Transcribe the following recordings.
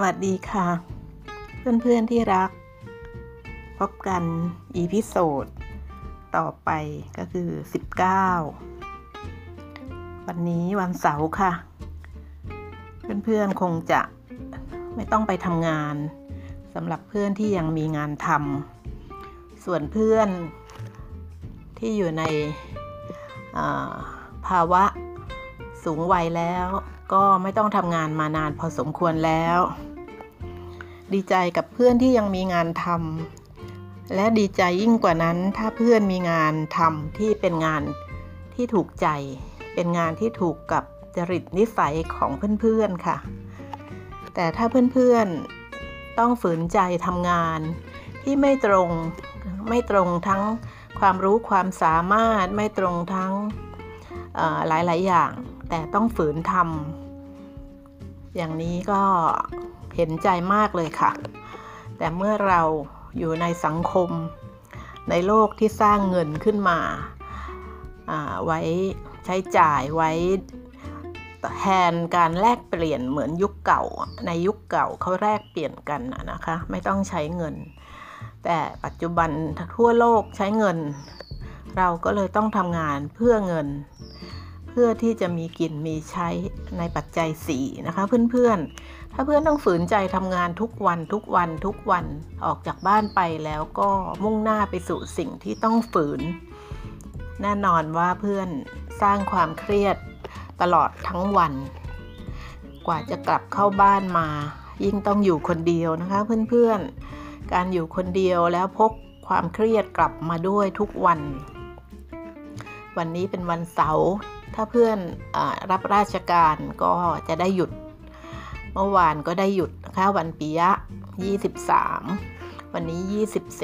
วัสดีค่ะ เพื่อนๆที่รัก พบกัน episode ต่อไปก็คือ 19 วันนี้วันเสาร์ค่ะ เพื่อนๆคงจะไม่ต้องไปทำงานสำหรับเพื่อนที่ยังมีงานทำส่วนเพื่อนที่อยู่ในภาวะสูงวัยแล้ว ก็ไม่ต้องทำงานมานานพอสมควรแล้ว ดีใจกับเพื่อนที่ยังมีงานทำและดีใจยิ่งกว่านั้น ถ้าเพื่อนมีงานทำที่เป็นงานที่ถูกใจ เป็นงานที่ถูกกับจริตนิสัยของเพื่อนๆค่ะ แต่ถ้าเพื่อนๆต้องฝืนใจทำงานที่ไม่ตรงไม่ตรงทั้งความรู้ความสามารถไม่ตรงทั้งหลายๆ อย่าง แต่ต้องฝืนทำอย่างนี้ก็เห็นใจมากเลยค่ะ แต่เมื่อเราอยู่ในสังคม ในโลกที่สร้างเงินขึ้นมาไว้ใช้จ่ายไว้แทนการแลกเปลี่ยนเหมือนยุคเก่า ในยุคเก่าเขาแลกเปลี่ยนกันนะคะ ไม่ต้องใช้เงิน แต่ปัจจุบันทั่วโลกใช้เงิน เราก็เลยต้องทำงานเพื่อเงิน เพื่อที่จะมีกินมีใช้ในปัจจัย4นะคะเพื่อนๆ ถ้าเพื่อนต้องฝืนใจทำงานทุกวันทุกวันทุกวันออกจากบ้านไปแล้วก็มุ่งหน้าไปสู่สิ่งที่ต้องฝืน แน่นอนว่าเพื่อนสร้างความเครียดตลอดทั้งวัน กว่าจะกลับเข้าบ้านมา ยิ่งต้องอยู่คนเดียวนะคะเพื่อนๆ การอยู่คนเดียวแล้วพกความเครียดกลับมาด้วยทุกวัน วันนี้เป็นวันเสาร์ ถ้าเพื่อนอรับราชการก็จะได้หยุด เมื่อวานก็ได้หยุดนะคะวันปียะ 23 วันนี้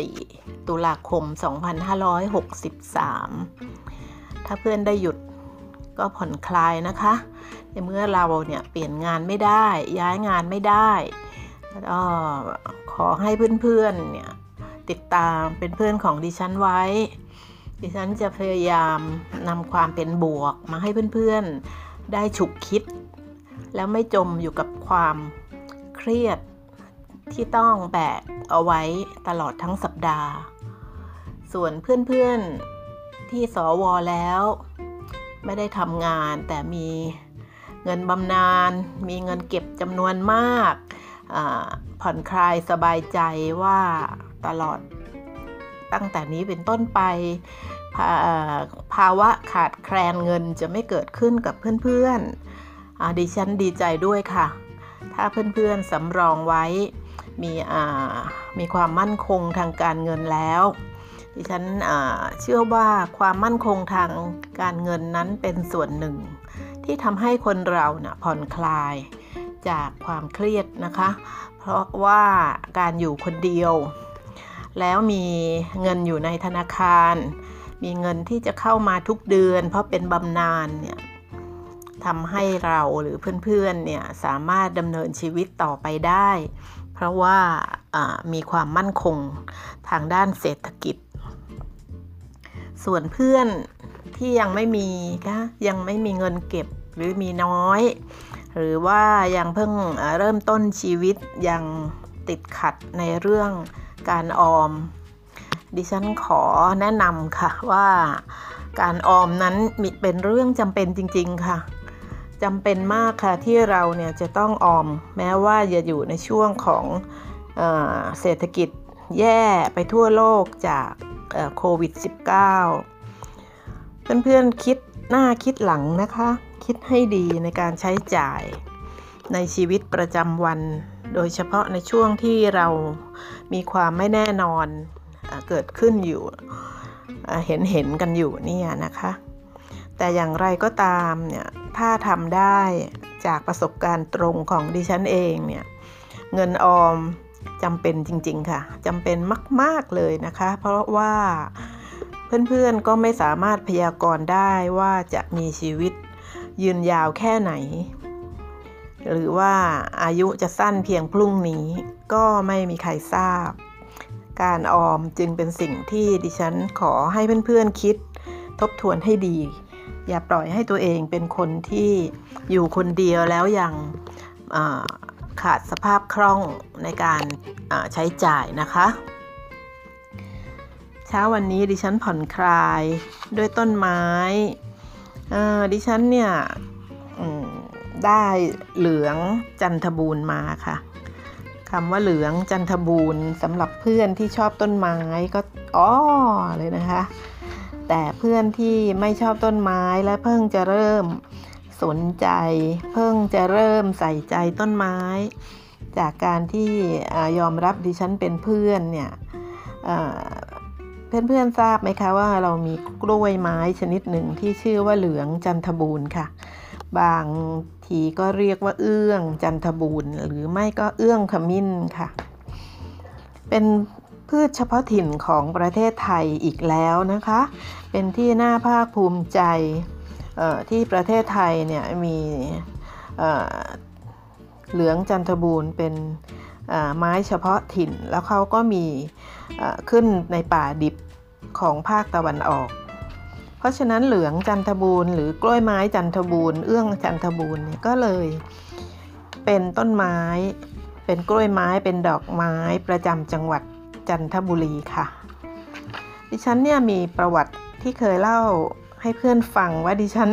24 ตุลาคม 2563 ถ้าเพื่อนได้หยุดก็ผ่อนคลายนะคะ ในเมื่อเราเนี่ยเปลี่ยนงานไม่ได้ ย้ายงานไม่ได้ก็ขอให้เพื่อนๆเนี่ยติดตามเป็นเพื่อนของดิฉันไว้ ดิฉันจะพยายามนำความเป็นบวกมาให้เพื่อนๆ ได้ฉุกคิด แล้วไม่จมอยู่กับความเครียดที่ต้องแบกเอาไว้ตลอดทั้งสัปดาห์ ส่วนเพื่อนๆที่สวแล้ว ไม่ได้ทำงานแต่มีเงินบำนาญมีเงินเก็บจำนวนมาก ผ่อนคลายสบายใจว่าตลอด ตั้งแต่นี้เป็นต้นไป ภาวะขาดแคลนเงินจะไม่เกิดขึ้นกับเพื่อนๆดิฉันดีใจด้วยค่ะ ถ้าเพื่อนๆสำรองไว้มีมีความมั่นคงทางการเงินแล้ว ดิฉันเชื่อว่าความมั่นคงทางการเงินนั้นเป็นส่วนหนึ่ง ที่ทำให้คนเรานะผ่อนคลายจากความเครียดนะคะ เพราะว่าการอยู่คนเดียว แล้วมีเงินอยู่ในธนาคาร มีเงินที่จะเข้ามาทุกเดือน เพราะเป็นบำนาญเนี่ยทำให้เราหรือเพื่อนๆเนี่ยสามารถดำเนินชีวิตต่อไปได้ เพราะว่ามีความมั่นคงทางด้านเศรษฐกิจ ส่วนเพื่อนที่ยังไม่มีคะยังไม่มีเงินเก็บหรือมีน้อย หรือว่ายังเพิ่งเริ่มต้นชีวิตยังติดขัดในเรื่อง การออม ดิฉันขอแนะนำค่ะว่าการออมนั้นมีเป็นเรื่องจำเป็นจริง ๆ ค่ะจำเป็นมากค่ะที่เราเนี่ยจะต้องออม แม้ว่าจะอยู่ในช่วงของเอเศรษฐกิจแย่ไปทั่วโลกจากโควิด -19 เพื่อนๆคิดหน้าคิดหลังนะคะ คิดให้ดีในการใช้จ่ายในชีวิตประจำวัน โดยเฉพาะในช่วงที่เรามีความไม่แน่นอนเกิดขึ้นอยู่เห็นเห็นกันอยู่เนี่ยนะคะ แต่อย่างไรก็ตามเนี่ยถ้าทำได้จากประสบการณ์ตรงของดิฉันเองเนี่ยเงินออมจำเป็นจริง ๆ ค่ะจำเป็นมาก ๆ เลยนะคะ เพราะว่าเพื่อนๆก็ไม่สามารถพยากรณ์ได้ว่าจะมีชีวิตยืนยาวแค่ไหน หรือว่าอายุจะสั้นเพียงพรุ่งนี้ ก็ไม่มีใครทราบ การออมจึงเป็นสิ่งที่ดิฉันขอให้เพื่อนๆคิด ทบทวนให้ดี อย่าปล่อยให้ตัวเองเป็นคนที่อยู่คนเดียวแล้วยังขาดสภาพคล่องในการใช้จ่ายนะคะ เช้าวันนี้ดิฉันผ่อนคลายด้วยต้นไม้ดิฉันเนี่ย ได้เหลืองจันทบูรณ์มาค่ะคำว่าเหลืองจันทบูรณ์สำหรับเพื่อนที่ชอบต้นไม้ก็อ๋อเลยนะคะ แต่เพื่อนที่ไม่ชอบต้นไม้และเพิ่งจะเริ่มสนใจ เพิ่งจะเริ่มใส่ใจต้นไม้ จากการที่ยอมรับดิฉันเป็นเพื่อนเนี่ยเพื่อนๆทราบไหมคะว่าเรามีกล้วยไม้ชนิดหนึ่งที่ชื่อว่าเหลืองจันทบูรณ์ค่ะ บาง ทีก็เรียกว่าเอื้องจันทบูรณ์หรือไม่ก็เอื้องขมิ้นค่ะ เป็นพืชเฉพาะถิ่นของประเทศไทยอีกแล้วนะคะ เป็นที่น่าภาคภูมิใจที่ประเทศไทยเนี่ยมีเหลืองจันทบูรณ์เป็นไม้เฉพาะถิ่น แล้วเขาก็มีขึ้นในป่าดิบของภาคตะวันออก เพราะฉะนั้นเหลืองจันทบูรณ์หรือกล้วยไม้จันทบูรณ์เอื้องจันทบูรณ์เนี่ยก็เลยเป็นต้นไม้ เป็นกล้วยไม้เป็นดอกไม้ประจำจังหวัดจันทบุรีค่ะ ดิฉันเนี่ยมีประวัติที่เคยเล่าให้เพื่อนฟังว่าดิฉัน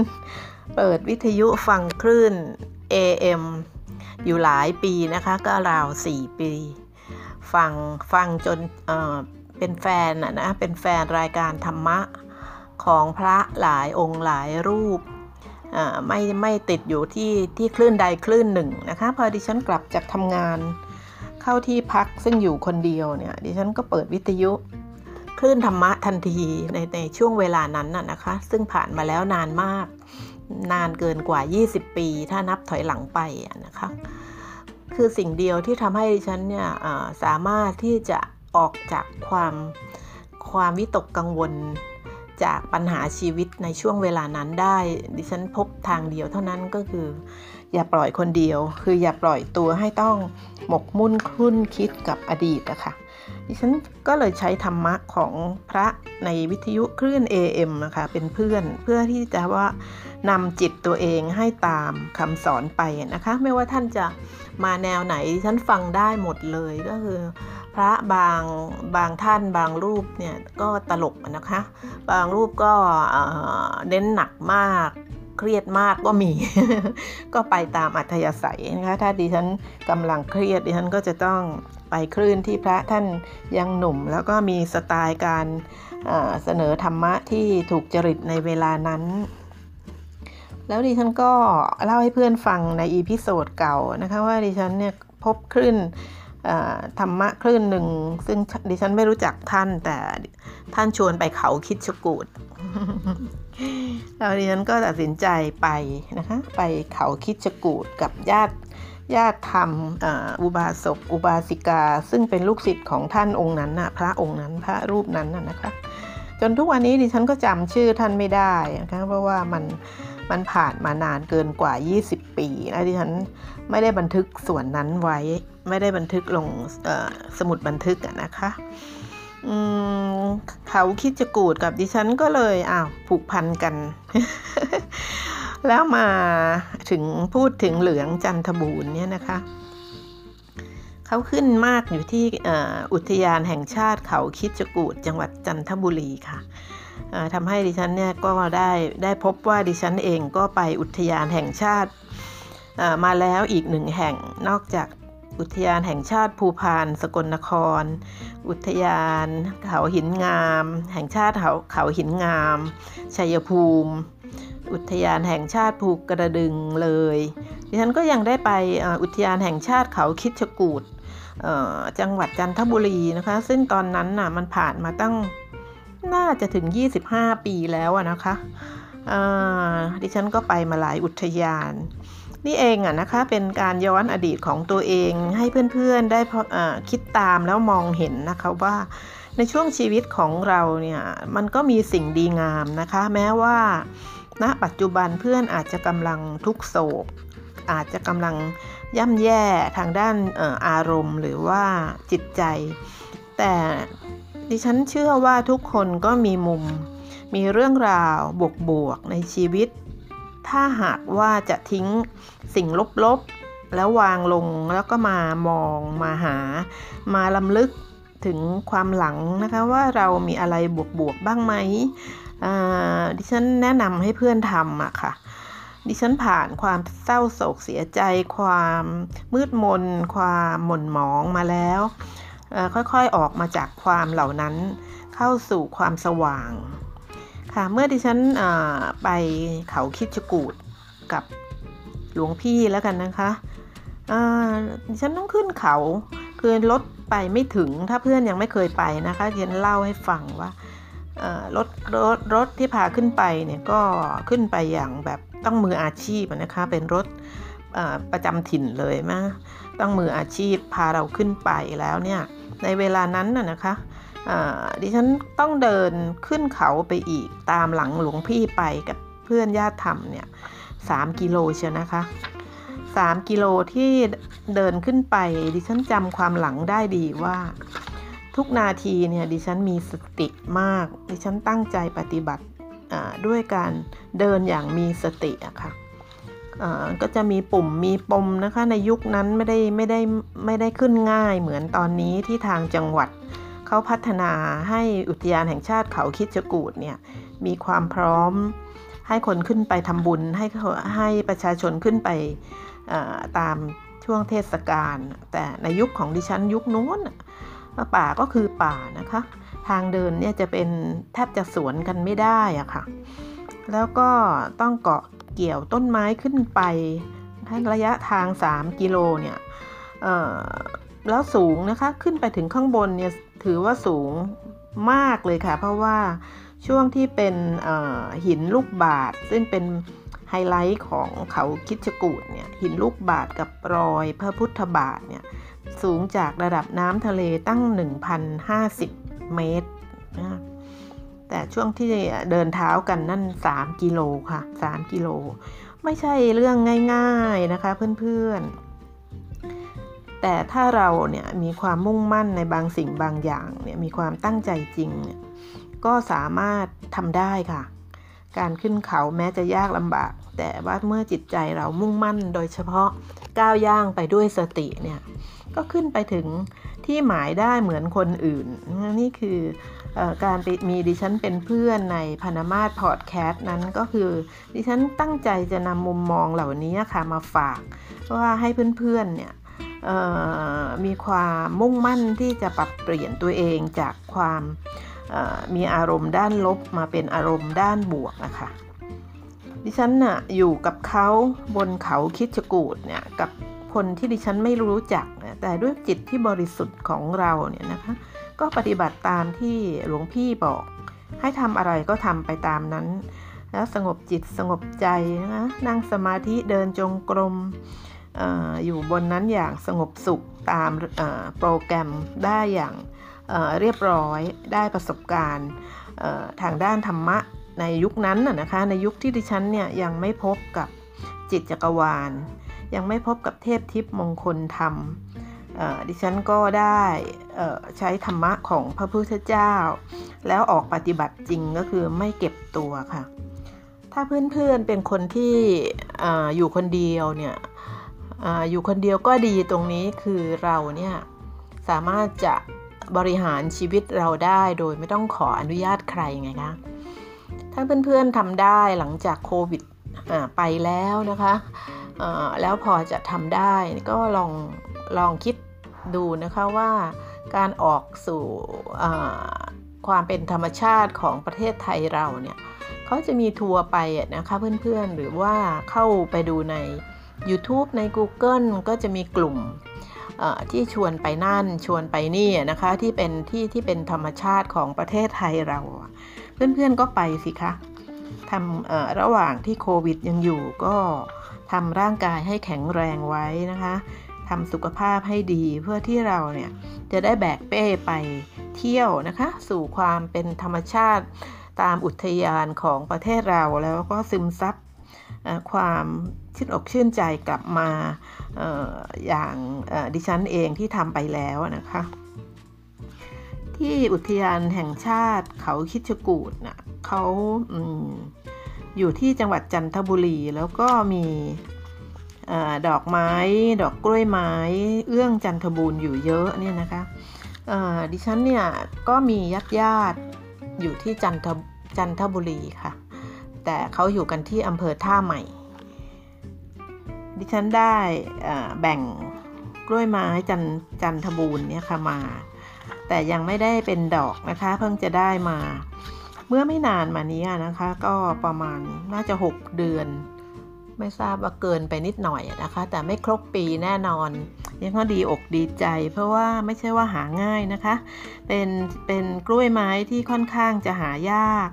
เปิดวิทยุฟังคลื่น AM อยู่หลายปีนะคะ ก็ราว 4 ปี ฟังฟังจนเเป็นแฟนนะนะเป็นแฟนรายการธรรมะ ของพระหลายองค์หลายรูปไม่ไม่ติดอยู่ที่ที่คลื่นใดคลื่นหนึ่งนะคะพอดิฉันกลับจากทำงานเข้าที่พักซึ่งอยู่คนเดียวเนี่ยดิฉันก็เปิดวิทยุคลื่นธรรมะทันทีในในช่วงเวลานั้นน่ะนะคะ ซึ่งผ่านมาแล้วนานมาก นานเกินกว่า 20 ปี ถ้านับถอยหลังไปนะคะ คือสิ่งเดียวที่ทำให้ดิฉันเนี่ยสามารถที่จะออกจากความความวิตกกังวล จากปัญหาชีวิตในช่วงเวลานั้นได้ ดิฉันพบทางเดียวเท่านั้นก็คือ อย่าปล่อยคนเดียว คืออย่าปล่อยตัวให้ต้องหมกมุ่นคลุ่นคิดกับอดีตนะคะดิฉันก็เลยใช้ธรรมะของพระในวิทยุคลื่น AM นะคะเป็นเพื่อนเพื่อที่จะว่านำจิตตัวเองให้ตามคำสอนไปนะคะ ไม่ว่าท่านจะมาแนวไหนดิฉันฟังได้หมดเลยก็คือ พระบางบางท่านบางรูปเนี่ยก็ตลกนะคะ บางรูปก็เน้นหนักมากเครียดมากก็มี ก็ไปตามอัธยาศัยนะคะถ้าดิฉันกำลังเครียดดิฉันก็จะต้องไปคลื่นที่พระท่านยังหนุ่ม แล้วก็มีสไตล์การเสนอธรรมะที่ถูกจริตในเวลานั้น แล้วดิฉันก็เล่าให้เพื่อนฟังใน episode เก่านะคะว่าดิฉันเนี่ยพบคลื่น ธรรมะคลื่นหนึ่ง ซึ่งดิฉันไม่รู้จักท่านแต่ท่านชวนไปเขาคิชฌกูฏแล้วดิฉันก็ตัดสินใจไปนะคะไปเขาคิชฌกูฏกับญาติญาติธรรมอุบาสกอุบาสิกา ซึ่งเป็นลูกศิษย์ของท่านองค์นั้นนะพระองค์นั้นพระรูปนั้นนะคะจนทุกวันนี้ดิฉันก็จำชื่อท่านไม่ได้นะคะเพราะว่ามันมันผ่านมานานเกินกว่า 20 ปี แล้วดิฉันไม่ได้บันทึกส่วนนั้นไว้ ไม่ได้บันทึกลงสมุดบันทึกนะคะเขาคิดจะกูดกับดิฉันก็เลยอ้าวผูกพันกัน แล้วมาถึงพูดถึงเหลืองจันทบูรณ์เนี่ยนะคะ เขาขึ้นมากอยู่ที่อุทยานแห่งชาติเขาคิดจกูดจังหวัดจันทบุรีค่ะทำให้ดิฉันเนี่ยก็ได้ได้พบว่าดิฉันเองก็ไปอุทยานแห่งชาติมาแล้วอีกหนึ่งแห่งนอกจาก อุทยานแห่งชาติภูพานสกลนคร อุทยาน เขาหินงาม แห่งชาติเขาเขาหินงาม ชัยภูมิ อุทยานแห่งชาติภูกระดึงเลย ดิฉันก็ยังได้ไปอุทยานแห่งชาติเขาคิดชกูดจังหวัดจันทบุรีนะคะ ซึ่งตอนนั้นน่ะมันผ่านมาตั้งน่าจะถึง 25 ปีแล้วนะคะดิฉันก็ไปมาหลายอุทยาน นี่เองอะนะคะเป็นการย้อนอดีตของตัวเองให้เพื่อนๆได้คิดตามแล้วมองเห็นนะคะว่าในช่วงชีวิตของเราเนี่ยมันก็มีสิ่งดีงามนะคะ แม้ว่าณปัจจุบันเพื่อนอาจจะกำลังทุกโศก อาจจะกำลังย่ำแย่ทางด้านอารมณ์หรือว่าจิตใจ แต่ดิฉันเชื่อว่าทุกคนก็มีมุมมีเรื่องราวบวกๆในชีวิต ถ้าหากว่าจะทิ้งสิ่งลบๆ แล้ววางลงแล้วก็มามองมาหา มาลำลึกถึงความหลังนะคะว่าเรามีอะไรบวกๆบ้างไหมดิฉันแนะนำให้เพื่อนทำอะค่ะ ดิฉันผ่านความเศร้าโศกเสียใจ ความมืดมน ความหม่นหมองมาแล้ว ค่อยๆออกมาจากความเหล่านั้น เข้าสู่ความสว่าง ค่ะเมื่อดิฉันไปเขาคิดจกูดกับหลวงพี่แล้วกันนะคะดิฉันต้องขึ้นเขาคือรถไปไม่ถึงถ้าเพื่อนยังไม่เคยไปนะคะดิฉันเล่าให้ฟังว่ารถรถรถที่พาขึ้นไปเนี่ยก็ขึ้นไปอย่างแบบต้องมืออาชีพนะคะเป็นรถประจำถิ่นเลยมะต้องมืออาชีพพาเราขึ้นไปแล้วเนี่ยในเวลานั้นน่ะนะคะ ดิฉันต้องเดินขึ้นเขาไปอีกตามหลังหลวงพี่ไปกับเพื่อนญาติธรรมเนี่ยสามกิโลเชียวนะคะสามกิโลที่เดินขึ้นไป ดิฉันจำความหลังได้ดีว่า ทุกนาทีเนี่ยดิฉันมีสติมาก ดิฉันตั้งใจปฏิบัติด้วยการเดินอย่างมีสติอะค่ะก็จะมีปุ่มมีปมนะคะในยุคนั้นไม่ได้ไม่ได้ไม่ได้ขึ้นง่ายเหมือนตอนนี้ที่ทางจังหวัด เขาพัฒนาให้อุทยานแห่งชาติเขาคิดจกูดเนี่ยมีความพร้อมให้คนขึ้นไปทำบุญให้ให้ประชาชนขึ้นไปตามช่วงเทศกาลแต่ในยุคของดิฉันยุคนู้นป่าก็คือป่านะคะ ทางเดินเนี่ยจะเป็นแทบจะสวนกันไม่ได้อะค่ะ แล้วก็ต้องเกาะเกี่ยวต้นไม้ขึ้นไประยะทาง 3 กิโลเนี่ยแล้วสูงนะคะขึ้นไปถึงข้างบนเนี่ย ถือว่าสูงมากเลยค่ะ เพราะว่าช่วงที่เป็นหินลูกบาทซึ่งเป็นไฮไลท์ของเขาคิดจกูดเนี่ยหินลูกบาทกับรอยพระพุทธบาทเนี่ยสูงจากระดับน้ำทะเลตั้ง 1,050 เมตรนะแต่ช่วงที่เดินเท้ากันนั่น 3 กิโลค่ะ 3 กิโล ไม่ใช่เรื่องง่าย ๆนะคะเพื่อนๆ แต่ถ้าเราเนี่ยมีความมุ่งมั่นในบางสิ่งบางอย่างเนี่ยมีความตั้งใจจริงเนี่ยก็สามารถทำได้ค่ะ การขึ้นเขาแม้จะยากลำบาก แต่ว่าเมื่อจิตใจเรามุ่งมั่นโดยเฉพาะก้าวย่างไปด้วยสติเนี่ยก็ขึ้นไปถึงที่หมายได้เหมือนคนอื่น นี่คืออการมีดิฉันเป็นเพื่อนในพนามาตพอดแคสต์นั้นก็คือ ดิฉันตั้งใจจะนำมุมมองเหล่านี้ค่ะมาฝาก ว่าให้เพื่อนๆเนี่ย มีความมุ่งมั่นที่จะปรับเปลี่ยนตัวเองจากความมีอารมณ์ด้านลบมาเป็นอารมณ์ด้านบวกนะคะดิฉันน่ะอยู่กับเขาบนเขาคิดจกูดเนี่ยกับคนที่ดิฉันไม่รู้จักแต่ด้วยจิตที่บริสุทธิ์ของเราเนี่ยนะคะ ก็ปฏิบัติตามที่หลวงพี่บอก ให้ทำอะไรก็ทำไปตามนั้น แล้วสงบจิตสงบใจนะนั่งสมาธิเดินจงกรม อยู่บนนั้นอย่างสงบสุขตามโปรแกรมได้อย่างเรียบร้อยได้ประสบการณ์ทางด้านธรรมะในยุคนั้นนะคะในยุคที่ดิฉันเนี่ยยังไม่พบกับจิตจักรวาล ยังไม่พบกับเทพทิพมงคลธรรมดิฉันก็ได้ใช้ธรรมะของพระพุทธเจ้า แล้วออกปฏิบัติจริงก็คือไม่เก็บตัวค่ะ ถ้าเพื่อนๆเป็นคนที่ออยู่คนเดียวเนี่ย ออยู่คนเดียวก็ดีตรงนี้คือเราเนี่ยสามารถจะบริหารชีวิตเราได้โดยไม่ต้องขออนุญาตใครไงคะถ้าเพื่อนๆทำได้หลังจากโควิดไปแล้วนะคะแล้วพอจะทำได้ก็ลองลองคิดดูนะคะว่าการออกสู่ความเป็นธรรมชาติของประเทศไทยเราเนี่ยเขาจะมีทัวร์ไปนะคะเพื่อนๆหรือว่าเข้าไปดูใน YouTube ใน Google ก็จะมีกลุ่มที่ชวนไปนั่นชวนไปนี่นะคะที่เป็นที่ที่เป็นธรรมชาติของประเทศไทยเรา เพื่อนๆก็ไปสิคะทำระหว่างที่โควิดยังอยู่ก็ทำร่างกายให้แข็งแรงไว้นะคะทำสุขภาพให้ดีเพื่อที่เราเนี่ยจะได้แบกเป้ไปเที่ยวนะคะ สู่ความเป็นธรรมชาติตามอุทยานของประเทศเราแล้วก็ซึมซับ ความชื่นอกชื่นใจกลับมาออย่างดิฉันเองที่ทำไปแล้วนะคะที่อุทยานแห่งชาติเขาคิชกูดนะ่ะเขาออยู่ที่จังหวัดจันทบุรีแล้วก็มีอดอกไม้ ดอกกล้วยไม้ เอื้องจันทบูรณ์อยู่เยอะเนี่ยนะคะดิฉันเนี่ยก็มีญาติญาติอยู่ที่จันทจันทบุรีค่ะ แต่เขาอยู่กันที่อำเภอท่าใหม่ ดิฉันได้แบ่งกล้วยไม้จันจันทบูรณ์เนี่ยค่ะมา แต่ยังไม่ได้เป็นดอกนะคะ เพิ่งจะได้มา เมื่อไม่นานมานี้นะคะ ก็ประมาณน่าจะ 6 เดือน ไม่ทราบว่าเกินไปนิดหน่อยนะคะ แต่ไม่ครบปีแน่นอน ยังก็ดีอกดีใจ เพราะว่าไม่ใช่ว่าหาง่ายนะคะ เป็นเป็นกล้วยไม้ที่ค่อนข้างจะหายาก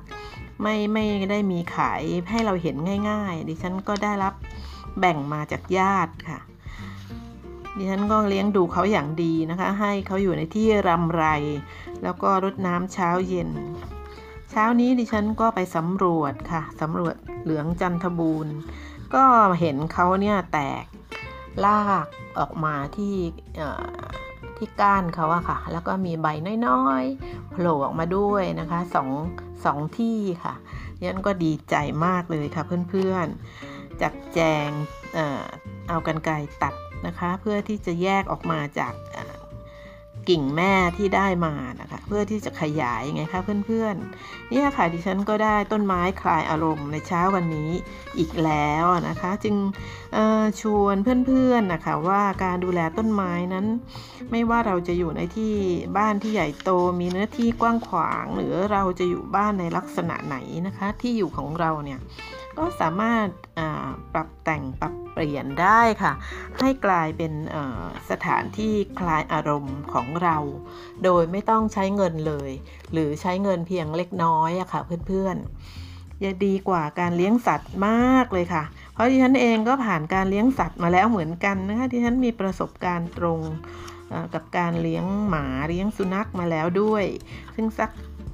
ไม่ไม่ได้มีขายให้เราเห็นง่าย ๆ ดิฉันก็ได้รับแบ่งมาจากญาติค่ะ ดิฉันก็เลี้ยงดูเขาอย่างดีนะคะ ให้เขาอยู่ในที่รำไร แล้วก็รดน้ำเช้าเย็น เช้านี้ดิฉันก็ไปสำรวจค่ะสำรวจเหลืองจันทบูรณ์ ก็เห็นเขาเนี่ยแตกลากออกมาที่ ที่ก้านเขาอะค่ะ แล้วก็มีใบน้อยๆโผล่ออกมาด้วยนะคะสองสองที่ค่ะยันก็ดีใจมากเลยค่ะเพื่อนๆ จัดแจงเอากันไกตัดนะคะ เพื่อที่จะแยกออกมาจากกิ่งแม่ที่ได้มานะคะ พื่อที่จะขยายไงคะเพื่อนๆนี่ค่ะดิฉันก็ได้ต้นไม้คลายอารมณ์ในเช้าวันนี้อีกแล้วนะคะ จึงชวนเพื่อนๆนะคะว่าการดูแลต้นไม้นั้น ไม่ว่าเราจะอยู่ในที่บ้านที่ใหญ่โตมีเนื้อที่กว้างขวาง หรือเราจะอยู่บ้านในลักษณะไหนนะคะ ที่อยู่ของเราเนี่ย ก็สามารถปรับแต่งปรับเปลี่ยนได้ค่ะ ให้กลายเป็นสถานที่คลายอารมณ์ของเรา โดยไม่ต้องใช้เงินเลย หรือใช้เงินเพียงเล็กน้อยอะค่ะเพื่อนๆจะดีกว่าการเลี้ยงสัตว์มากเลยค่ะ เพราะที่ฉันเองก็ผ่านการเลี้ยงสัตว์มาแล้วเหมือนกันนะคะที่ฉันมีประสบการณ์ตรงกับการเลี้ยงหมาเลี้ยงสุนัขมาแล้วด้วย ซึ่งสัก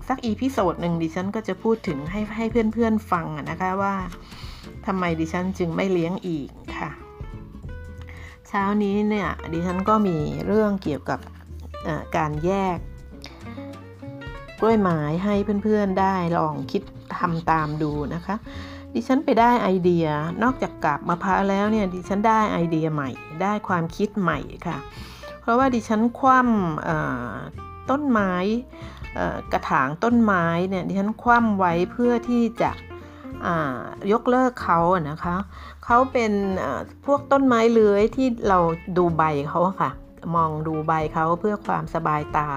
สัก episode หนึ่งดิฉันก็จะพูดถึงให้ให้เพื่อนๆฟังนะคะว่าทำไมดิฉันจึงไม่เลี้ยงอีกค่ะ เช้านี้เนี่ยดิฉันก็มีเรื่องเกี่ยวกับการแยกกล้วยไม้ให้เพื่อนๆได้ลองคิดทำตามดูนะคะ ดิฉันไปได้ไอเดียนอกจากกาบมะพร้าวแล้วเนี่ยดิฉันได้ไอเดียใหม่ ได้ความคิดใหม่ค่ะ เพราะว่าดิฉันคว่ำต้นไม้ กระถางต้นไม้เนี่ยดิฉันคว่ำไว้เพื่อที่จะยกเลิกเขาอะนะคะเขาเป็นพวกต้นไม้เลื้อยที่เราดูใบเขาค่ะ มองดูใบเขาเพื่อความสบายตา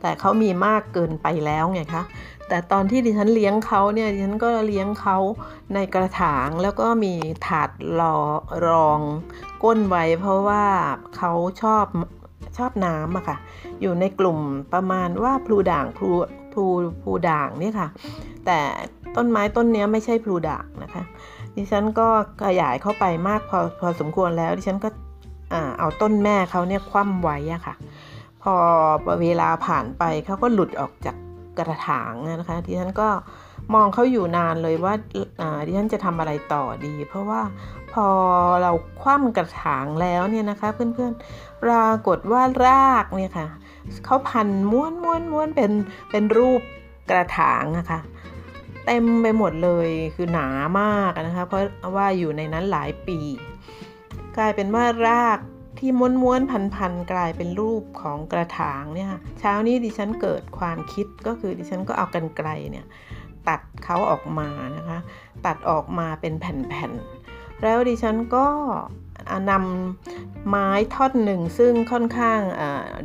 แต่เขามีมากเกินไปแล้วไงคะแต่ตอนที่ดิฉันเลี้ยงเขาเนี่ยดิฉันก็เลี้ยงเขาในกระถางแล้วก็มีถาดรอรองก้นไว้เพราะว่าเขาชอบ ชอบน้ำอะค่ะ อยู่ในกลุ่มประมาณว่าพลูด่างพลูพลูพลูด่างนี่ค่ะ แต่ต้นไม้ต้นนี้ไม่ใช่พลูด่างนะคะ ดิฉันก็ขยายเข้าไปมากพอพอสมควรแล้ว ดิฉันก็เอาต้นแม่เขาเนี่ยคว่ำไว้อะค่ะ พอเวลาผ่านไปเขาก็หลุดออกจากกระถางนะคะ ดิฉันก็ มองเขาอยู่นานเลยว่าดิฉันจะทำอะไรต่อดี เพราะว่าพอเราคว่ำกระถางแล้วเนี่ยนะคะ เพื่อนๆปรากฏว่ารากเนี่ยค่ะเขาพันม้วนม้วนม้วนเป็นเป็นรูปกระถางนะคะเต็มไปหมดเลยคือหนามากนะคะ เพราะว่าอยู่ในนั้นหลายปี กลายเป็นว่ารากที่ม้วนม้วนพันพันกลายเป็นรูปของกระถางเนี่ยเช้านี้ดิฉันเกิดความคิดก็คือดิฉันก็เอากันไกลเนี่ย ตัดเขาออกมานะคะ ตัดออกมาเป็นแผ่นๆ แล้วดิฉันก็นำไม้ท่อนหนึ่งซึ่งค่อนข้าง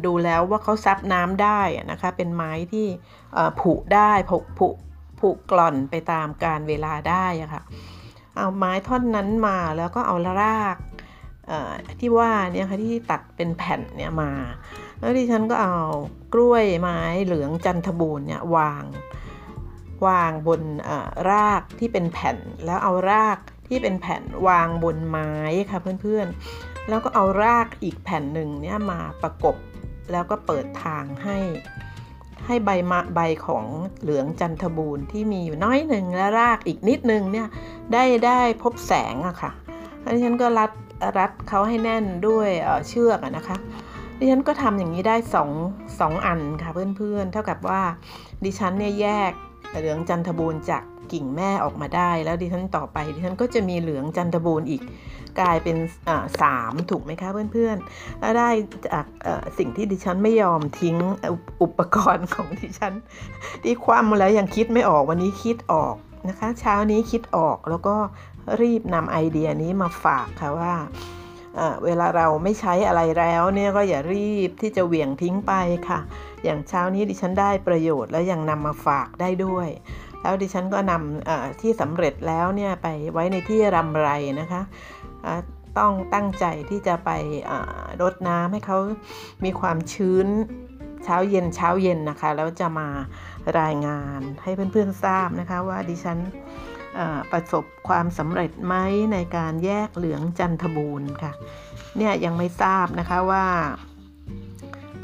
ดูแล้วว่าเขาซับน้ำได้นะคะ เป็นไม้ที่ผุได้ผุผุผุกล่อนไปตามการเวลาได้ะค่ะ เอาไม้ท่อนนั้นมาแล้วก็เอารากที่ว่าเนี่ยค่ะที่ตัดเป็นแผ่นเนี่ยมา แล้วดิฉันก็เอากล้วยไม้เหลืองจันทบูรณ์เนี่ยวาง วางบนรากที่เป็นแผ่น แล้วเอารากที่เป็นแผ่นวางบนไม้ค่ะเพื่อนๆ แล้วก็เอารากอีกแผ่นหนึ่งเนี่ยมาประกบแล้วก็เปิดทางให้ให้ใบมะใบของเหลืองจันทบูรณ์ที่มีอยู่น้อยหนึ่งและรากอีกนิดนึงเนี่ยได้ได้พบแสงอะค่ะแล้วฉันก็รัดรัดเขาให้แน่นด้วยเชือกนะคะดิฉันก็ทำอย่างนี้ได้สองสองอันค่ะเพื่อนๆ เท่ากับว่าดิฉันเนี่ยแยก เหลืองจันทบูรณ์จากกิ่งแม่ออกมาได้ แล้วดิฉันต่อไปดิฉันก็จะมีเหลืองจันทบูรณ์อีกกลายเป็นสามถูกไหมคะเพื่อนๆแล้วได้จากสิ่งที่ดิฉันไม่ยอมทิ้งอุปกรณ์ของดิฉัน ที่คว่ำแล้วยังคิดไม่ออกวันนี้คิดออกนะคะ เช้านี้คิดออกแล้วก็รีบนำไอเดียนี้มาฝากค่ะว่าเวลาเราไม่ใช้อะไรแล้วเนี่ยก็อย่ารีบที่จะเหวี่ยงทิ้งไปค่ะ อย่างเช้านี้ดิฉันได้ประโยชน์แล้วยังนำมาฝากได้ด้วย แล้วดิฉันก็นำที่สำเร็จแล้วเนี่ยไปไว้ในที่รำไรนะคะต้องตั้งใจที่จะไปรดน้ำให้เขามีความชื้นเช้าเย็นเช้าเย็นนะคะ แล้วจะมารายงานให้เพื่อนๆทราบนะคะว่าดิฉันประสบความสำเร็จไหมในการแยกเหลืองจันทบูรณ์ค่ะ เนี่ยยังไม่ทราบนะคะว่า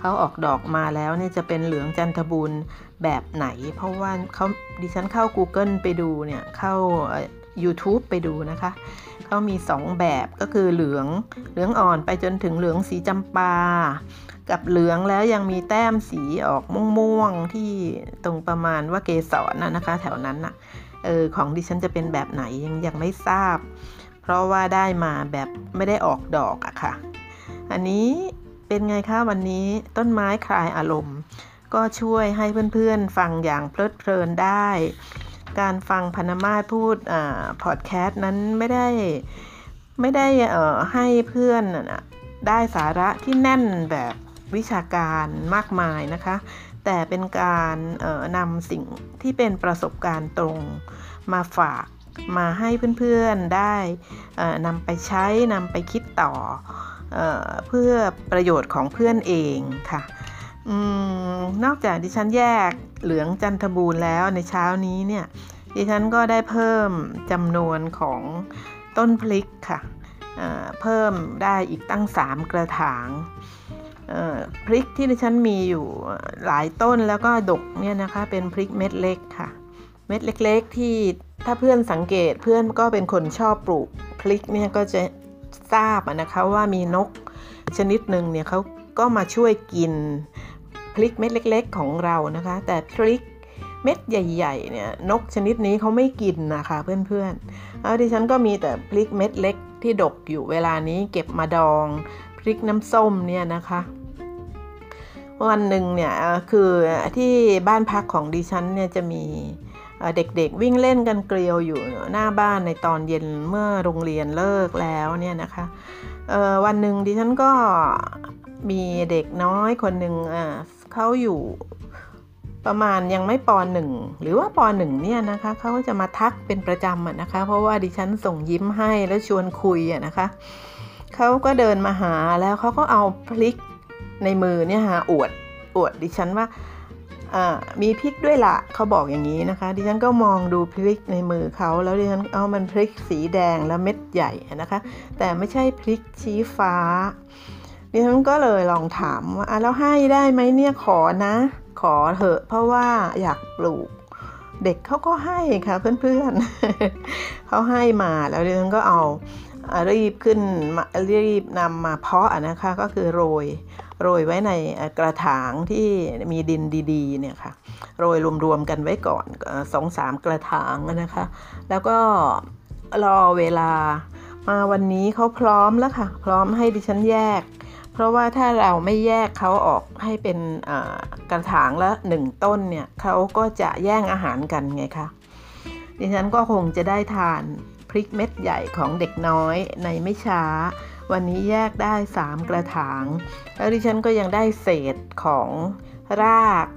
เขาออกดอกมาแล้วเนี่ยจะเป็นเหลืองจันทบูรณ์แบบไหน เพราะว่าเขาดิฉันเข้า Google ไปดูเนี่ยเข้า YouTube ไปดูนะคะ เขามี 2 แบบก็คือเหลืองเหลืองอ่อนไปจนถึงเหลืองสีจำปา กับเหลืองแล้วยังมีแต้มสีออกม่วงๆที่ตรงประมาณว่าเกสรนะนะคะ แถวนั้นน่ะเออของดิฉันจะเป็นแบบไหนยังยังไม่ทราบ เพราะว่าได้มาแบบไม่ได้ออกดอกอะค่ะ อันนี้ เป็นไงคะวันนี้ต้นไม้คลายอารมณ์ ก็ช่วยให้เพื่อนๆ ฟังอย่างเพลิดเพลินได้ การฟังพนมาพูดอ่าพอดแคสต์นั้นไม่ได้ไม่ได้เอ่อให้เพื่อนได้สาระที่แน่นแบบวิชาการมากมายนะคะ แต่เป็นการนำสิ่งที่เป็นประสบการณ์ตรงมาฝากมาให้เพื่อนๆได้นำไปใช้นำไปคิดต่อ เพื่อประโยชน์ของเพื่อนเองค่ะอนอกจากดิฉันแยกเหลืองจันทบูรณ์แล้วในเช้านี้เนี่ยดิฉันก็ได้เพิ่มจำนวนของต้นพลิกค่ะเพิ่มได้อีกตั้ง 3 กระถางพริกที่ดิฉันมีอยู่หลายต้นแล้วก็ดกเนี่ยนะคะเป็นพริกเม็ดเล็กค่ะ เม็ดเล็กๆที่ถ้าเพื่อนสังเกตเพื่อนก็เป็นคนชอบปลูกพริกเนี่ยก็จะ ทราบนะคะว่ามีนกชนิดหนึ่งเนี่ยเขาก็มาช่วยกินพริกเม็ดเล็ก ๆ ของเรานะคะ แต่พริกเม็ดใหญ่ๆเนี่ยนกชนิดนี้เขาไม่กินนะคะเพื่อนๆแล้วดิฉันก็มีแต่พริกเม็ดเล็กที่ดกอยู่เวลานี้เก็บมาดองพริกน้ำส้มเนี่ยนะคะวันหนึ่งเนี่ยคือที่บ้านพักของดิฉันเนี่ยจะมี เด็กๆวิ่งเล่นกันเกลียวอยู่หน้าบ้านในตอนเย็นเมื่อโรงเรียนเลิกแล้วเนี่ยนะคะวันหนึ่งดิฉันก็มีเด็กน้อยคนหนึ่งเขาอยู่ประมาณยังไม่ปหนึ่งหรือว่าปหนึ่งเนี่ยนะคะเขาจะมาทักเป็นประจำนะคะ เพราะว่าดิฉันส่งยิ้มให้แล้วชวนคุยนะคะเขาก็เดินมาหาแล้วเขาก็เอาพลิกในมือเนี่ยฮะอวดอวดดิฉันว่า มีพริกด้วยละเขาบอกอย่างนี้นะคะ ดิฉันก็มองดูพริกในมือเขาแล้วดิฉันเอามันพริกสีแดงแล้วเม็ดใหญ่นะคะ แต่ไม่ใช่พริกชี้ฟ้า ดิฉันก็เลยลองถามว่าแล้วให้ได้ไหมเนี่ยขอนะ ขอเถอะ เพราะว่าอยากปลูก เด็กเขาก็ให้ค่ะเพื่อนๆเขาให้มาแล้วดิฉันก็เอารีบขึ้นรีบนำมาเพาะนะคะก็คือโรย โรยไว้ในกระถางที่มีดินดีๆเนี่ยค่ะโรยรวมๆกันไว้ก่อนสองสามกระถางนะคะ แล้วก็รอเวลามาวันนี้เขาพร้อมแล้วค่ะ พร้อมให้ดิฉันแยก เพราะว่าถ้าเราไม่แยกเขาออกให้เป็นกระถางละหนึ่งต้นเนี่ยเขาก็จะแย่งอาหารกันไงคะดิฉันก็คงจะได้ทานพริกเม็ดใหญ่ของเด็กน้อยในไม่ช้า วันนี้แยกได้ 3 กระถาง แล้วดิฉันก็ยังได้เศษของราก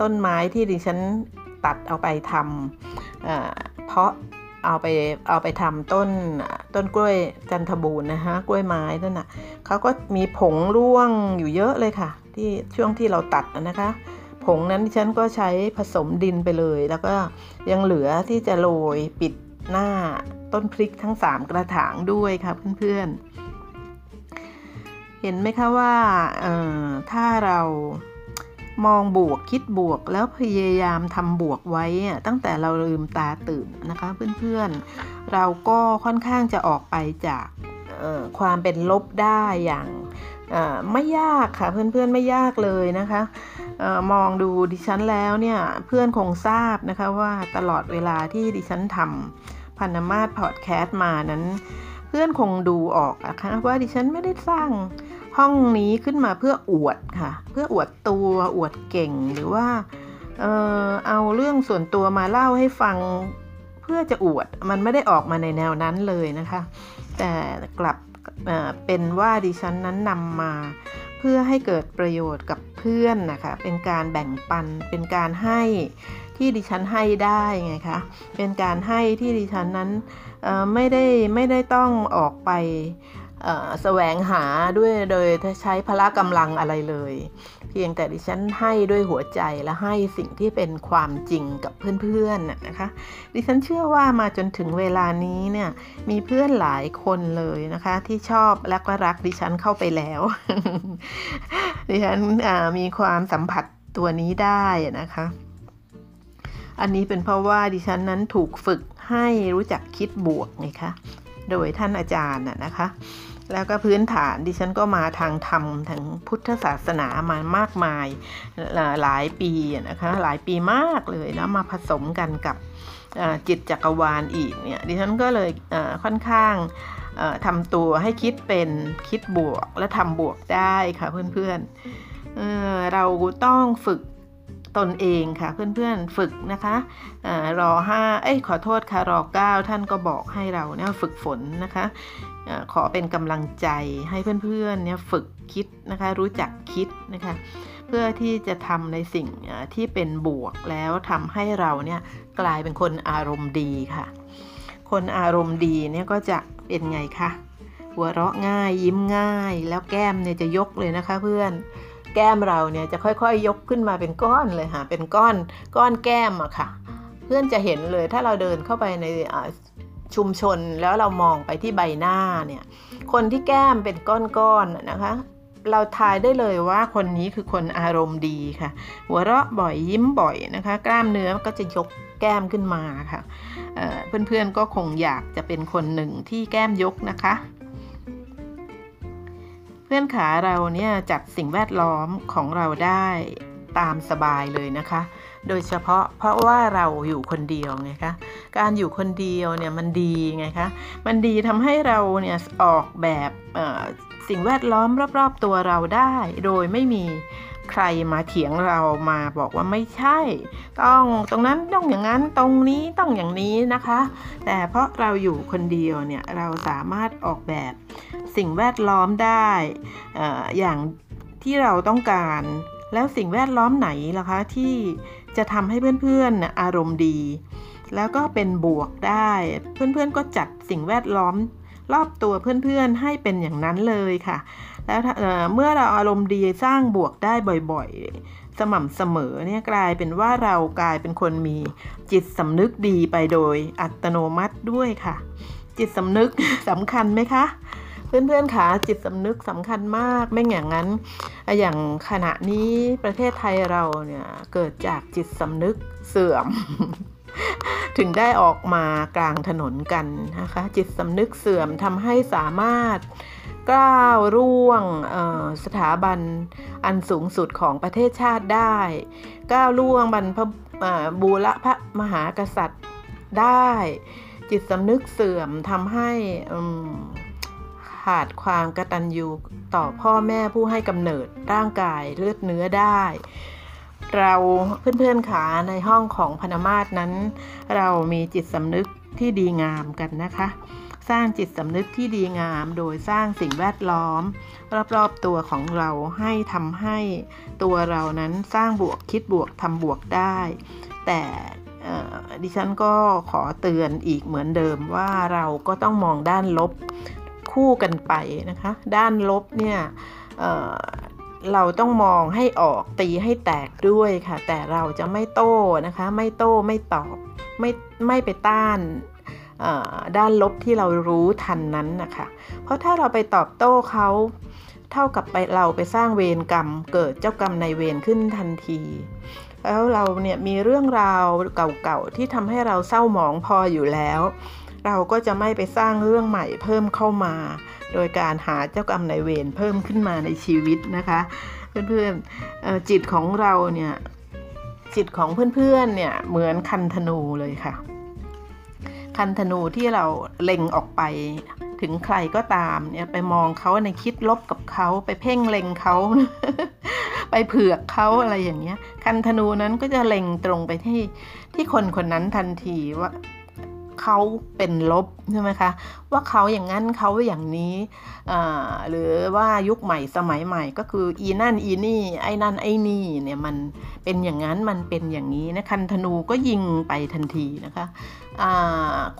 ต้นไม้ที่ดิฉันตัดเอาไปทำเพาะเอาไปเอาไปทำต้นต้นกล้วยจันทบูรณ์นะฮะกล้วยไม้นั่นน่ะเขาก็มีผงร่วงอยู่เยอะเลยค่ะ ที่ช่วงที่เราตัดนะคะ ผงนั้นดิฉันก็ใช้ผสมดินไปเลย แล้วก็ยังเหลือที่จะโรยปิด หน้าต้นพริกทั้ง 3 กระถางด้วยค่ะเพื่อนๆ เห็นไหมคะว่าถ้าเรามองบวกคิดบวกแล้วพยายามทำบวกไว้ ตั้งแต่เราลืมตาตื่นนะคะเพื่อนๆ เราก็ค่อนข้างจะออกไปจากความเป็นลบได้อย่าง ไม่ยากค่ะเพื่อนๆไม่ยากเลยนะคะออมองดูดิฉันแล้วเนี่ยเพื่อนคงทราบนะคะว่าตลอดเวลาที่ดิฉันทำพันธมาศพอดแคสต์มานั้น เพื่อนคงดูออกนะคะว่าดิฉันไม่ได้สร้างห้องนี้ขึ้นมาเพื่ออวดค่ะ เพื่ออวดตัวอวดเก่งหรือว่าเออเอาเรื่องส่วนตัวมาเล่าให้ฟังเพื่อจะอวดมันไม่ได้ออกมาในแนวนั้นเลยนะคะ แต่กลับ เป็นว่าดิฉันนั้นนำมา เพื่อให้เกิดประโยชน์กับเพื่อนนะคะ เป็นการแบ่งปัน เป็นการให้ที่ดิฉันให้ได้ไงคะ เป็นการให้ที่ดิฉันนั้นไม่ได้ไม่ได้ต้องออกไป แสวงหาด้วยโดยใช้พละกำลังอะไรเลย เพียงแต่ดิฉันให้ด้วยหัวใจและให้สิ่งที่เป็นความจริงกับเพื่อนๆนะนะคะ ดิฉันเชื่อว่ามาจนถึงเวลานี้เนี่ยมีเพื่อนหลายคนเลยนะคะ ที่ชอบและก็รักดิฉันเข้าไปแล้ว ดิฉันมีความสัมผัสตัวนี้ได้นะคะอันนี้เป็นเพราะว่าดิฉันนั้นถูกฝึกให้รู้จักคิดบวกไงคะ โดยท่านอาจารย์น่ะนะคะ แล้วก็พื้นฐานดิฉันก็มาทางธรรมทางพุทธศาสนามามากมายหลายปีนะคะหลายปีมากเลยแล้วมาผสมกันกับจิตจักรวาลอีกเนี่ยดิฉันก็เลยค่อนข้างทำตัวให้คิดเป็นคิดบวกและทำบวกได้ค่ะเพื่อนๆเเราต้องฝึกตนเองค่ะเพื่อนๆฝึกนะคะอรอห้าเอ้ยขอโทษค่ะรอเก้าท่านก็บอกให้เราเนี่ยฝึกฝนนะคะ ขอเป็นกำลังใจให้เพื่อนๆเนี่ยฝึกคิดนะคะ รู้จักคิดนะคะ เพื่อที่จะทำในสิ่งที่เป็นบวกแล้วทำให้เราเนี่ยกลายเป็นคนอารมณ์ดีค่ะ คนอารมณ์ดีเนี่ยก็จะเป็นไงคะหัวเราะง่ายยิ้มง่าย แล้วแก้มเนี่ยจะยกเลยนะคะเพื่อนแก้มเราเนี่ยจะค่อยๆยยกขึ้นมาเป็นก้อนเลยค่ะเป็นก้อนก้อนแก้มอะค่ะ เพื่อนจะเห็นเลยถ้าเราเดินเข้าไปใน ชุมชนแล้วเรามองไปที่ใบหน้าเนี่ยคนที่แก้มเป็นก้อนๆนะคะ เราทายได้เลยว่าคนนี้คือคนอารมณ์ดีค่ะ หัวเราะบ่อยยิ้มบ่อยนะคะ กล้ามเนื้อก็จะยกแก้มขึ้นมาค่ะเพื่อนๆก็คงอยากจะเป็นคนหนึ่งที่แก้มยกนะคะ เพื่อนขาเราเนี่ยจัดสิ่งแวดล้อมของเราได้ตามสบายเลยนะคะ โดยเฉพาะเพราะว่าเราอยู่คนเดียวไงคะ การอยู่คนเดียวเนี่ยมันดีไงคะ มันดีทำให้เราเนี่ยออกแบบสิ่งแวดล้อมรอบๆตัวเราได้ โดยไม่มีใครมาเถียงเรามาบอกว่าไม่ใช่ ต้องตรงนั้นต้องอย่างนั้นตรงนี้ต้องอย่างนี้นะคะ แต่เพราะเราอยู่คนเดียวเนี่ยเราสามารถออกแบบสิ่งแวดล้อมได้ออย่างที่เราต้องการ แล้วสิ่งแวดล้อมไหนล่ะคะที่ จะทำให้เพื่อนๆอารมณ์ดี แล้วก็เป็นบวกได้ เพื่อนๆก็จัดสิ่งแวดล้อม รอบตัวเพื่อนๆให้เป็นอย่างนั้นเลยค่ะ แล้วเมื่อเราอารมณ์ดีสร้างบวกได้บ่อยๆ สม่ำเสมอเนี่ยกลายเป็นว่าเรากลายเป็นคนมีจิตสำนึกดีไปโดยอัตโนมัติด้วยค่ะ จิตสำนึกสำคัญไหมคะ เพื่อนๆคะจิตสำนึกสำคัญมากไม่อย่างนั้น อย่างขณะนี้ประเทศไทยเราเนี่ยเกิดจากจิตสำนึกเสื่อม ถึงได้ออกมากลางถนนกันนะคะ จิตสำนึกเสื่อมทำให้สามารถก้าวร่วงสถาบันอันสูงสุดของประเทศชาติได้ ก้าวล่วงบรรพบูรพระมหากษัตริย์ได้ จิตสำนึกเสื่อมทำให้ ขาดความกตัญญูต่อพ่อแม่ผู้ให้กำเนิดร่างกายเลือดเนื้อได้ เราเพื่อนๆขาในห้องของพนมาศนั้น เรามีจิตสำนึกที่ดีงามกันนะคะ สร้างจิตสำนึกที่ดีงามโดยสร้างสิ่งแวดล้อม รอบๆตัวของเราให้ทำให้ตัวเรานั้นสร้างบวกคิดบวกทำบวกได้ แต่ดิฉันก็ขอเตือนอีกเหมือนเดิมว่าเราก็ต้องมองด้านลบ คู่กันไปนะคะ ด้านลบเนี่ยเเราต้องมองให้ออกตีให้แตกด้วยค่ะ แต่เราจะไม่โต้นะคะ ไม่โต้ไม่ตอบไม่ไม่ไปต้านด้านลบที่เรารู้ทันนั้นนะคะ เพราะถ้าเราไปตอบโต้เขาเท่ากับไปเราไปสร้างเวรกรรม เกิดเจ้ากรรมในเวรขึ้นทันที แล้วเราเนี่ยมีเรื่องราวเก่าๆที่ทำให้เราเศร้าหมองพออยู่แล้ว เราก็จะไม่ไปสร้างเรื่องใหม่เพิ่มเข้ามา โดยการหาเจ้ากรรมนายเวรเพิ่มขึ้นมาในชีวิตนะคะเพื่อนๆจิตของเราเนี่ยจิตของเพื่อนๆเนี่ยเหมือนคันธนูเลยค่ะ คันธนูที่เราเล็งออกไปถึงใครก็ตามเนี่ยไปมองเขาในคิดลบกับเขาไปเพ่งเล็งเขาไปเผือกเขาอะไรอย่างเงี้ย คันธนูนั้นก็จะเล็งตรงไปที่ที่คนคนนั้นทันทีว่า เขาเป็นลบใช่ไหมคะว่าเขาอย่างนั้นเขาอย่างนี้หรือว่ายุคใหม่สมัยใหม่ก็คืออีนั่นอีนี่ไอ้นั่นไอ้นี่เนี่ยมันเป็นอย่างนั้นมันเป็นอย่างนี้นะคันธนูก็ยิงไปทันทีนะคะ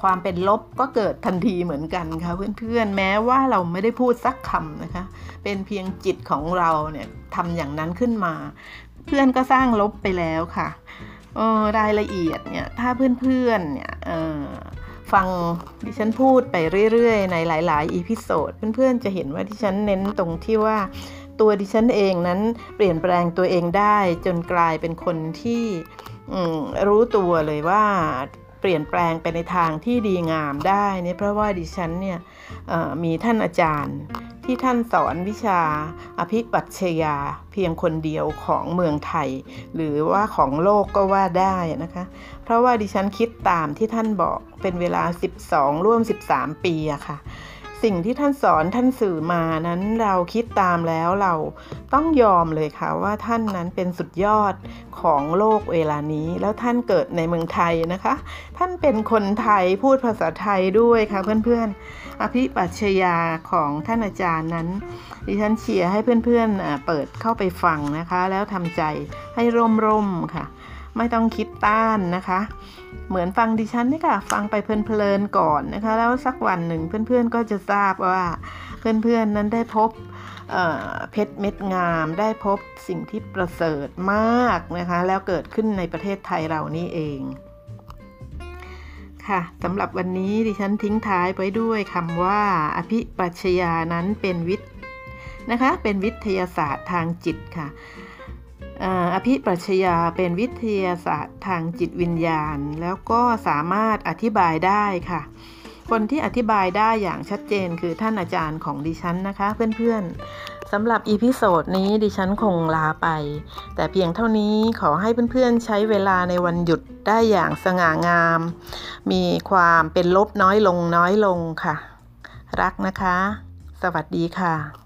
ความเป็นลบก็เกิดทันทีเหมือนกันค่ะเพื่อนๆแม้ว่าเราไม่ได้พูดสักคำนะคะเป็นเพียงจิตของเราเนี่ยทำอย่างนั้นขึ้นมา เพื่อนก็สร้างลบไปแล้วค่ะ รายละเอียดเนี่ยถ้าเพื่อนๆเนี่ยฟังดิฉันพูดไปเรื่อยๆ ในหลายๆ episode เพื่อนๆจะเห็นว่าดิฉันเน้นตรงที่ว่าตัวดิฉันเองนั้นเปลี่ยนแปลงตัวเองได้จนกลายเป็นคนที่รู้ตัวเลยว่า เปลี่ยนแปลงไปในทางที่ดีงามได้เนี่ยเพราะว่าดิฉันเนี่ยมีท่านอาจารย์ที่ท่านสอนวิชาอภิปรัชญาเพียงคนเดียวของเมืองไทย หรือว่าของโลกก็ว่าได้นะคะ เพราะว่าดิฉันคิดตามที่ท่านบอกเป็นเวลา 12 ร่วม 13 ปีอะค่ะ สิ่งที่ท่านสอนท่านสื่อมานั้นเราคิดตามแล้วเราต้องยอมเลยค่ะว่าท่านนั้นเป็นสุดยอดของโลกเวลานี้ แล้วท่านเกิดในเมืองไทยนะคะ ท่านเป็นคนไทยพูดภาษาไทยด้วยค่ะเพื่อนๆ อภิปัชญาของท่านอาจารย์นั้น ดิฉันเชียร์ให้เพื่อนๆเปิดเข้าไปฟังนะคะ แล้วทำใจให้ร่มๆค่ะ ไม่ต้องคิดต้านนะคะ เหมือนฟังดิฉันนี่ค่ะ ฟังไปเพลินๆก่อนนะคะ แล้วสักวันหนึ่งเพื่อนๆก็จะทราบว่าเพื่อนๆนั้นได้พบเเพชรเม็ดงามได้พบสิ่งที่ประเสริฐมากนะคะ แล้วเกิดขึ้นในประเทศไทยเรานี่เองค่ะสำหรับวันนี้ดิฉันทิ้งท้ายไว้ด้วยคำว่า อภิปรัชญานั้นเป็นวิทย์นะคะ เป็นวิทยาศาสตร์ทางจิตค่ะ อภิปรัชญาเป็นวิทยาศาสตร์ทางจิตวิญญาณ แล้วก็สามารถอธิบายได้ค่ะ คนที่อธิบายได้อย่างชัดเจนคือท่านอาจารย์ของดิฉันนะคะเพื่อนๆสำหรับ episode นี้ดิฉันคงลาไป แต่เพียงเท่านี้ขอให้เพื่อนๆใช้เวลาในวันหยุดได้อย่างสง่างาม มีความเป็นลบน้อยลงน้อยลงค่ะ รักนะคะ สวัสดีค่ะ